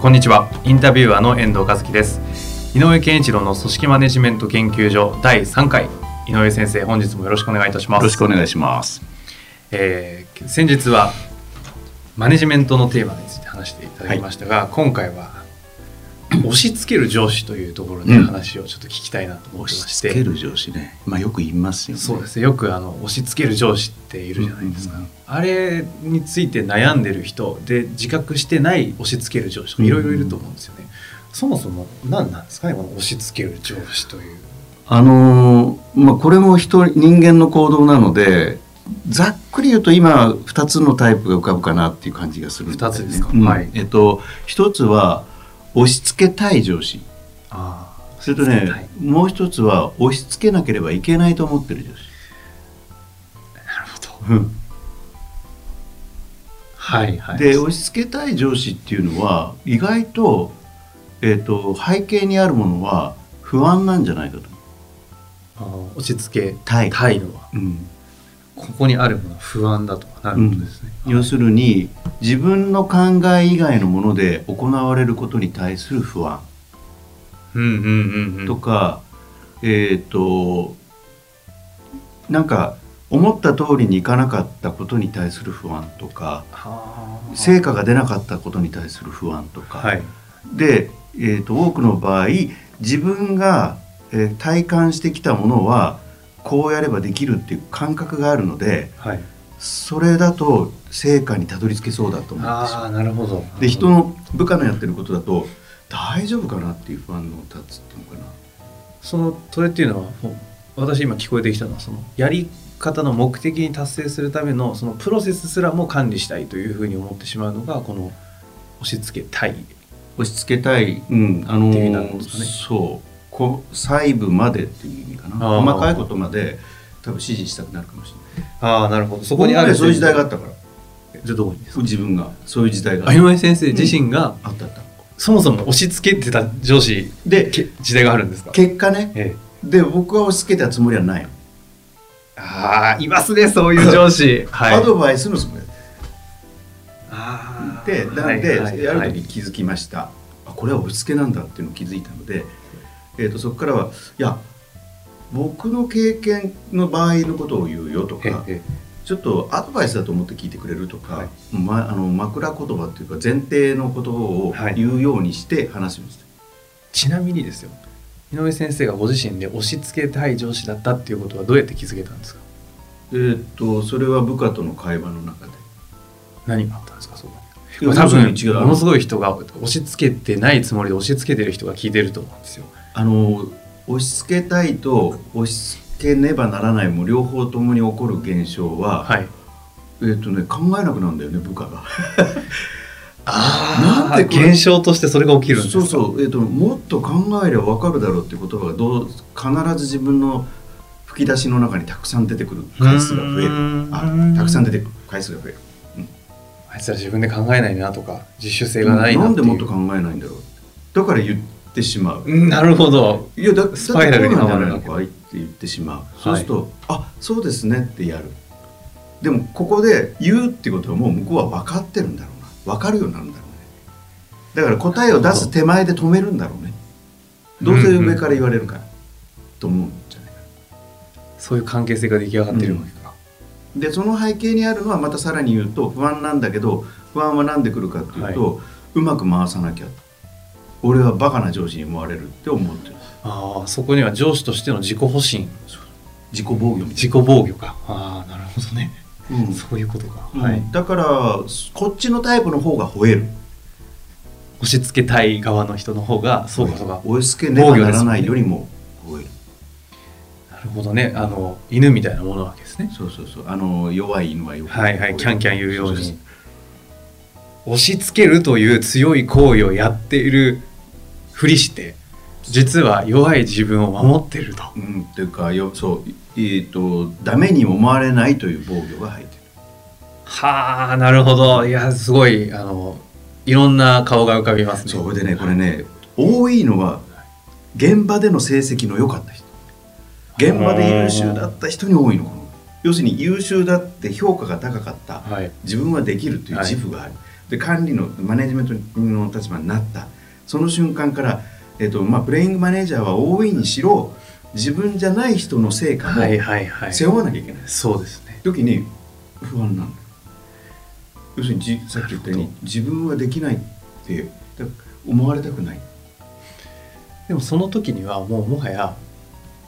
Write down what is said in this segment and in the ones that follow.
こんにちは。インタビュアーの遠藤和樹です。井上健一郎の組織マネジメント研究所第3回。井上先生本日もよろしくお願いいたします。よろしくお願いします。えー先日はマネジメントのテーマについて話していただきましたが、今回は押し付ける上司というところでうん。話をちょっと聞きたいなと思って押まして、し付ける上司ね。まあよく言いますよね。そうですね。よくあの押し付ける上司っているじゃないですか、うんうんうん。あれについて悩んでる人で自覚してない押し付ける上司とかいろいろいると思うんですよね、そもそも何なんですかねこの押し付ける上司という。あのーまあこれも人人間の行動なので、ざっくり言うと今二つのタイプが浮かぶかなっていう感じがするんだよね。二つですか？うん。はい。えっと一つは押し付けたい上司。あそれとね、もう一つは押し付けなければいけないと思ってる上司。なるほど。うん。はいはい。で押し付けたい上司っていうのは意外と,、えっと背景にあるものは不安なんじゃないかと。あー押し付けたいたいのは。うんここにあるものは不安だとなるですね、要するに自分の考え以外のもので行われることに対する不安。うんうんうんうん。とか、えっ、となんか思った通りにいかなかったことに対する不安とかはあ。成果が出なかったことに対する不安とか、はい。で、えー、と多くの場合自分が、えー体感してきたものはこうやればできるっていう感覚があるのではい。それだと成果にたどり着けそうだと思ってしあまうあなるほど。で人の部下のやってることだと大丈夫かなっていう不安の立つっていうのかな。そのそれっていうのは私今聞こえてきたのはそのやり方の目的に達成するためのそのプロセスすらも管理したいというふうに思ってしまうのがこの押し付けたい。押し付けたい、うんあのっていう意味なんですかね。そうこ細部までっていう意味かな。細かいことまで多分指示したくなるかもしれない。ああなるほど。そそこにあるそういう時代があったから。じゃあどこにですか？自分がそういう時代がああ井上先生自身があったあった。そもそも押し付けてた上司でけ時代があるんですか？結果ね。ええ。で僕は押し付けたつもりはないの、ああいますねそういう上司。はい。アドバイスのつもりだあー。でなので、はいはいあはい。る時気づきました、あこれは押し付けなんだっていうのを気づいたので、えー、とそこからはいや僕の経験の場合のことを言うよとかええちょっとアドバイスだと思って聞いてくれるとか、はい。ま、あの枕言葉っていうか前提のことをはい。言うようにして話しました、ちなみにですよ。井上先生がご自身で押し付けたい上司だったっていうことはどうやって気づけたんですか？えー、とそれは部下との会話の中で。何があったんですか？そこいやに多分ものすごい人が押し付けてないつもりで押し付けてる人が聞いてると思うんですよあの押し付けたいと押し付けねばならないも両方ともに起こる現象は、はい。えっ、とね考えなくなるんだよね部下が。あなんで現象としてそれが起きるんですか？そうそう、えっともっと考えれば分かるだろうっていう言葉がどう必ず自分の吹き出しの中にたくさん出てくる回数が増える。うーん。あたくさん出てくる回数が増える、あいつら自分で考えないなとか自主性がないななんでもっと考えないんだろう。だから言ってしまう、うんなるほど。いやだスパイラルにはまるのかい。って言ってしまう、そうするとあそうですねってやる。でもここで言うってことはもう向こうは分かってるんだろうな。分かるようになるんだろうね。だから答えを出す手前で止めるんだろうね。どうせ上から言われるから、と思うんじゃないかそういう関係性が出来上がってるわけか、なでその背景にあるのはまたさらに言うと不安なんだけど不安は何で来るかっていうと、うまく回さなきゃ俺はバカな上司に思われるって思ってる。ああそこには上司としての自己保身。自己防御自己防御か。ああなるほどね、な、うん。そういうことか、うん。はい。だからこっちのタイプの方が吠える。押し付けたい側の人の方がそうかそうか。押し付けねばならないよりも吠える。なるほどね。あの犬みたいなものなわけですね。そうそうそう。あの弱い犬はよくはいはい。キャンキャン言うように。押し付けるという強い行為をやっているふりして実は弱い自分を守ってると。うん、っていうかよそうえー、とダメに思われないという防御が入ってる。はあなるほど。いやすごいあのいろんな顔が浮かびますね。そこでねこれね多いのは現場での成績の良かった人。現場で優秀だった人に多いのこの要するに優秀だって評価が高かった。はい。自分はできるという自負がある、で管理のマネジメントの立場になったその瞬間から、えっとまあ、プレイングマネージャーは大いにしろ自分じゃない人の成果もはいはいはい。背負わなきゃいけない、そうですね。時に不安なんだよ要するにじさっき言ったように自分はできないってだ思われたくないでもその時にはもうもはや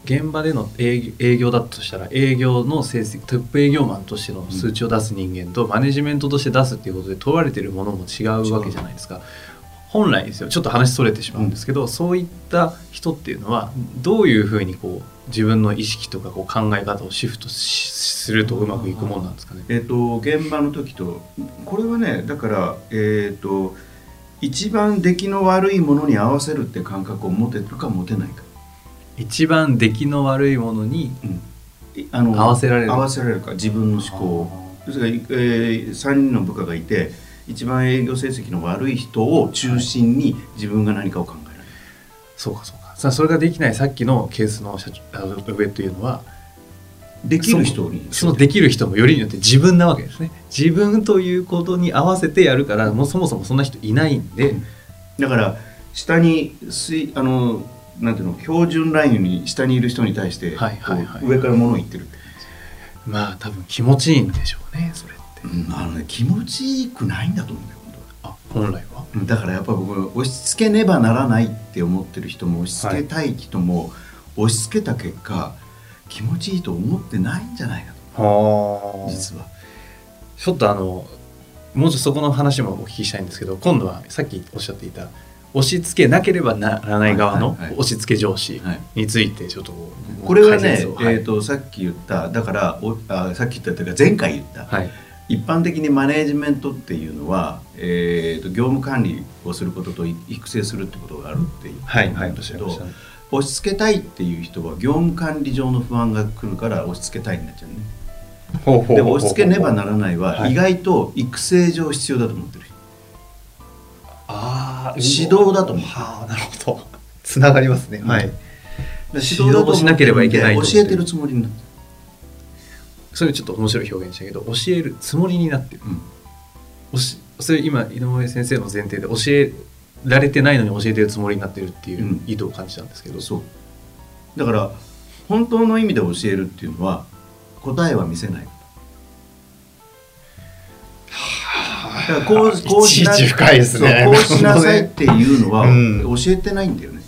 現場での営業営業だとしたら営業の成績トップ営業マンとしての数値を出す人間とマネジメントとして出すっていうことで問われてるものも違うわけじゃないですか。本来ですよ。ちょっと話それてしまうんですけど、そういった人っていうのはどういうふうにこう自分の意識とかこう考え方をシフトしするとうまくいくもんなんですかね？えっ、と現場の時とこれはねだからえっ、と一番出来の悪いものに合わせるって感覚を持てるか持てないか、一番出来の悪いものにいあの合わせられる。合わせられるか自分の思考を。要するに、えー、3人の部下がいて一番営業成績の悪い人を中心に自分が何かを考えられる、そうかそうか。さあそれができないさっきのケースの社長上というのはできる人に。そのできる人もよりによって自分なわけですね。自分ということに合わせてやるからもうそもそもそんな人いないんで、だから下に水あのなんていうの標準ラインに下にいる人に対して、はいはいはい。上から物を言ってる、まあ多分気持ちいいんでしょうねそれうんあのね、気持ちいくないんだと思うんだよ本当は。あ本来は。うんだからやっぱ僕押し付けねばならないって思ってる人も押し付けたい人も、押し付けた結果気持ちいいと思ってないんじゃないかと。は実は。ちょっとあのもうちょっとそこの話もお聞きしたいんですけど今度はさっきおっしゃっていた押し付けなければならない側のはいはいはい。押し付け上司はい。についてちょっとこれはね解、説をはい。えー、とさっき言っただからおあさっき言ったというか前回言った、はい一般的にマネージメントっていうのは、えー、と業務管理をすることとい育成するってことがあるっていうはいはいおっんですけど、しゃいました。ね押し付けたいっていう人は業務管理上の不安が来るから押し付けたいになっちゃうね。ほうほうほうほうでも押し付けねばならないははい。意外と育成上必要だと思ってる人。ああ指導だと思う。はあなるほど。つながりますね、うん。はいで指導をしなければいけない教えてるつもりになってそれちょっと面白い表現でしたけど教えるつもりになってる。る、うん。それ今井上先生の前提で教えられてないのに教えてるつもりになってるっていううん。意図を感じたんですけど、そう。だから本当の意味で教えるっていうのは答えは見せないだからこうこうしないこうしなさいっていうのはうん。教えてないんだよね、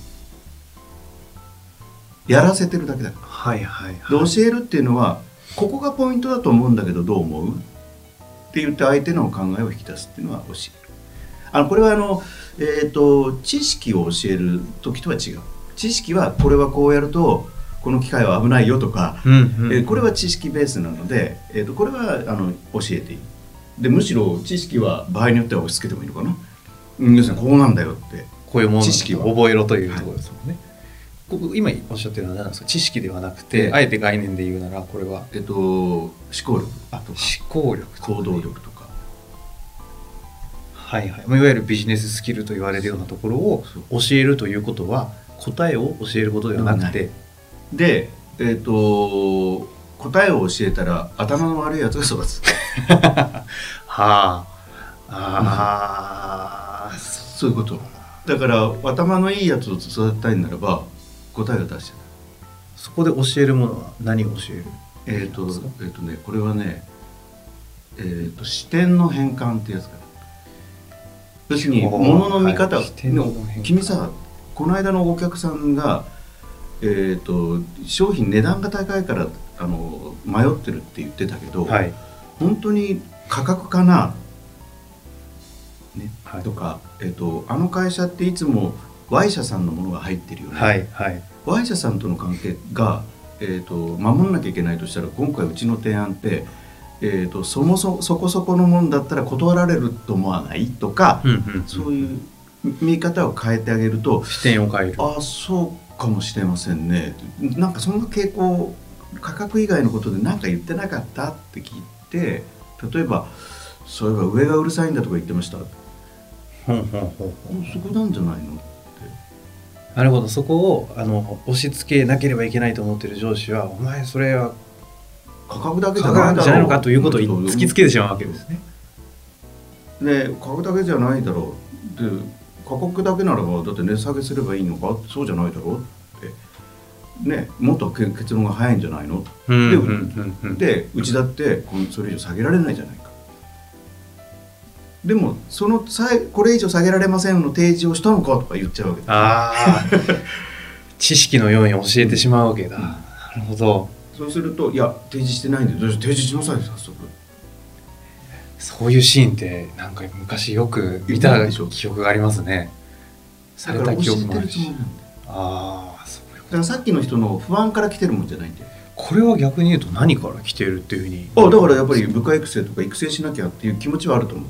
やらせてるだけだから。はいはい。で教えるっていうのはここがポイントだと思うんだけどどう思う？って言って相手の考えを引き出すっていうのは教えるあのこれはあの、えー、と知識を教える時とは違う。知識はこれはこうやるとこの機械は危ないよとか、うんうん。えーこれは知識ベースなので、えー、とこれはあの教えていい。でむしろ知識は場合によっては押し付けてもいいのかな、うん、要するにこうなんだよって。こういうもの知識は。覚えろというところですもんね、ここ今おっしゃってるのは何ですか？知識ではなくて、ええあえて概念で言うならこれは？えっ、と思考力あとか。思考力行動力とか。はいはい。まあいわゆるビジネススキルと言われるようなところを教えるということは答えを教えることではなくて、で、えっと答えを教えたら頭の悪いやつが育つ。はあ。ああ、そういうこと。だから頭のいいやつを育てたいならば答えを出してそこで教えるものは何を教える？えっ、となんですかえっ、とねこれはねえっ、と視点の変換ってやつかな。要するにほう物の見方、はい。視点の変換。君さこの間のお客さんがえっ、と商品値段が高いからあの迷ってるって言ってたけど、はい。本当に価格かな、ね？はい。とか、えっとあの会社っていつも Y 社さんのものが入ってるよね、はいはい。Y 社さんとの関係が、えっと守んなきゃいけないとしたら今回うちの提案って、えー、とそもそそこそこのもんだったら断られると思わないとか、うんうんそういう見方を変えてあげると視点を変える。あそうかもしれませんね。なんかそんな傾向価格以外のことで何か言ってなかったって聞いて例えばそういえば上がうるさいんだとか言ってました。ほんほんほんほん。そこなんじゃないの？なるほど。そこをあの押し付けなければいけないと思ってる上司はお前それは価格だけじゃ価ないだろう。格じゃないのかということをん突きつけてしまうわけですね。で価格だけじゃないだろう。で価格だけならばだって値下げすればいいのか？そうじゃないだろうって。ねもっとけ結論が早いんじゃないの？うんでうちだってそれ以上下げられないじゃない。かでもそのこれ以上下げられませんの提示をしたのかとか言っちゃうわけだ。ああ 知識のように教えてしまうわけだ。なるほど。そうするといや提示してないんでどうし提示しなさい早速。そういうシーンってなんか昔よく見た記憶がありますね。された記憶もあるし。ああそういうこだからさっきの人の不安から来てるもんじゃないんだよ。とこれは逆に言うと何から来てるっていうふうに。あだからやっぱり部下育成とか育成しなきゃっていう気持ちはあると思う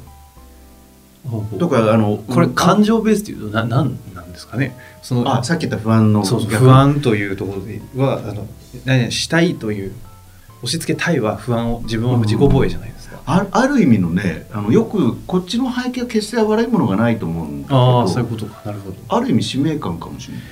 とかあのこれうん感情ベースっていうとななんなんですかね。そのあさっき言った不安のそうそう逆。不安というところではあの何々したいという押し付けたいは不安を自分は自己防衛じゃないですか、あある意味のねあのよくこっちの背景は決して悪いものがないと思うんだけどああそういうことか。なるほど。ある意味使命感かもしれない。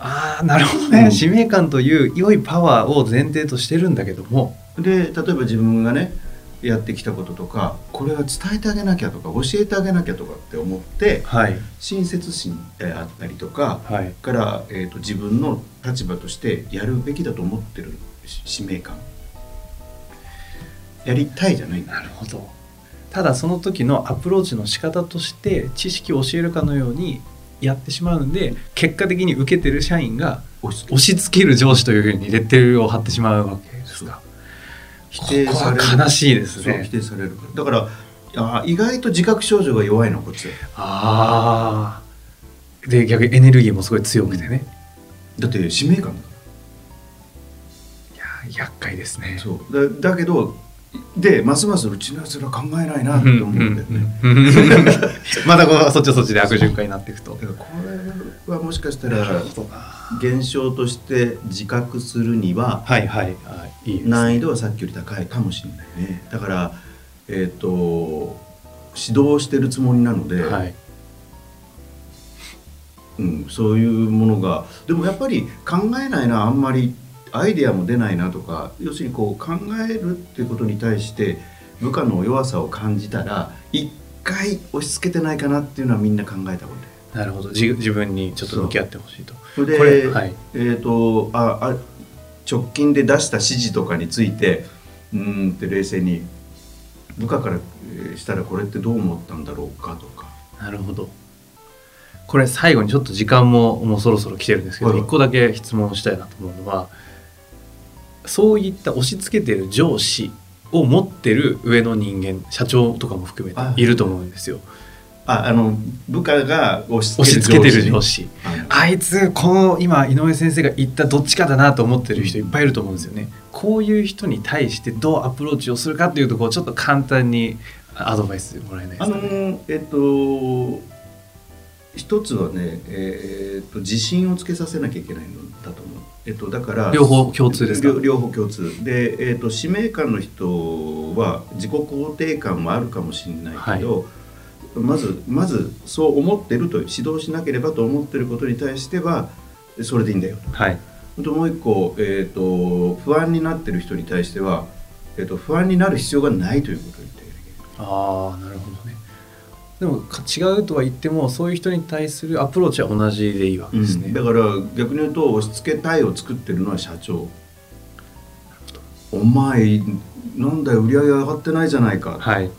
ああなるほどね、うん。使命感という良いパワーを前提としてるんだけども。で例えば自分がねやってきたこととかこれは伝えてあげなきゃとか教えてあげなきゃとかって思ってはい。親切心であったりとかはい。から、えー、と自分の立場としてやるべきだと思ってるし使命感。やりたいじゃないなるほど。ただその時のアプローチの仕方として知識を教えるかのようにやってしまうんで結果的に受けてる社員が押し付け押し付ける上司というふうにレッテルを貼ってしまうわけですか否定されるは悲しいですね。否定される。だからあ意外と自覚症状が弱いのこっちああで逆にエネルギーもすごい強くてね、だって使命感だかいや厄介ですね。らそう。だだけどでますますうちのやつら考えないなって思うんだよね、またこうそっちはそっちで悪循環になっていくと。これはもしかしたら現象として自覚するには難易度はさっきより高いかもしれないね。だからえっ、と指導してるつもりなので、はい。うん、そういうものがでもやっぱり考えないなあんまりアイデアも出ないなとか要するにこう考えるっていうことに対して部下の弱さを感じたら一回押し付けてないかなっていうのはみんな考えた方がいい。なるほど。自自分にちょっと向き合ってほしいと。それではい。えー、とああ直近で出した指示とかについてうーんって冷静に部下からえーしたらこれってどう思ったんだろうかとか。なるほど。これ最後にちょっと時間ももうそろそろ来てるんですけどはい。一個だけ質問したいなと思うのはそういった押し付けてる上司を持ってる上の人間社長とかも含めあてい。ると思うんですよ。ああの部下が押し付けてる上司。司。あいつこの今井上先生が言ったどっちかだなと思ってる人いっぱいいると思うんですよね。こういう人に対してどうアプローチをするかっていうとこちょっと簡単にアドバイスもらえないであのすかね。えっと一つはね、えーっと自信をつけさせなきゃいけないのだと思う。えっと、だから両方共通ですか？両両方共通で、えーっと使命感の人は自己肯定感もあるかもしれないけど、まずまずそう思ってると指導しなければと思ってることに対してはそれでいいんだよと。はいあともう一個、えーっと不安になってる人に対しては、えーっと不安になる必要がないということを言ってあ。ああなるほどねでもか違うとは言ってもそういう人に対するアプローチは同じでいいわけですね、だから逆に言うと押し付けたいを作ってるのは社長。お前なんだよ売り上げ上がってないじゃないか、はい。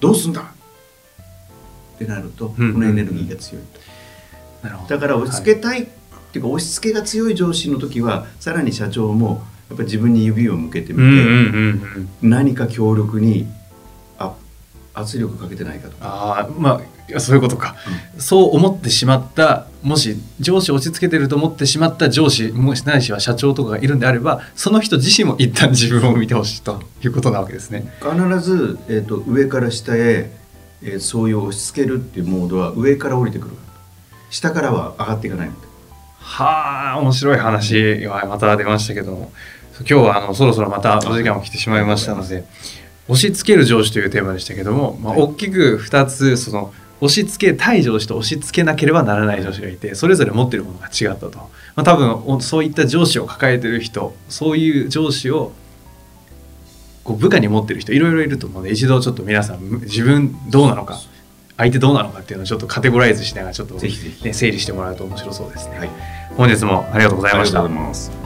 どうすんだ？ってなるとこうんのエネルギーが強いと、なるほど。だから押し付けたい、っていうか押し付けが強い上司の時はさらに社長もやっぱり自分に指を向けてみて、うんうんうんうん。何か強力にあ圧力かけてないかとか。ああまあそういうことか、そう思ってしまったもし上司を押し付けてると思ってしまった上司もしないしは社長とかがいるんであればその人自身も一旦自分を見てほしいということなわけですね。必ず、えーと、上から下へ、えー、そういう押し付けるっていうモードは上から降りてくる。下からは上がっていかないはあ面白い話がまた出ましたけども。今日はあのそろそろまたお時間も来てしまいましたので押し付ける上司というテーマでしたけども、まあ、大きく2つその押し付けたい上司と押し付けなければならない上司がいてそれぞれ持ってるものが違ったと、まあ、多分そういった上司を抱えてる人そういう上司をこう部下に持ってる人いろいろいると思うので一度ちょっと皆さん自分どうなのか相手どうなのかっていうのをちょっとカテゴライズしながらちょっと、ね、整理してもらうと面白そうですね。はい、本日もありがとうございました。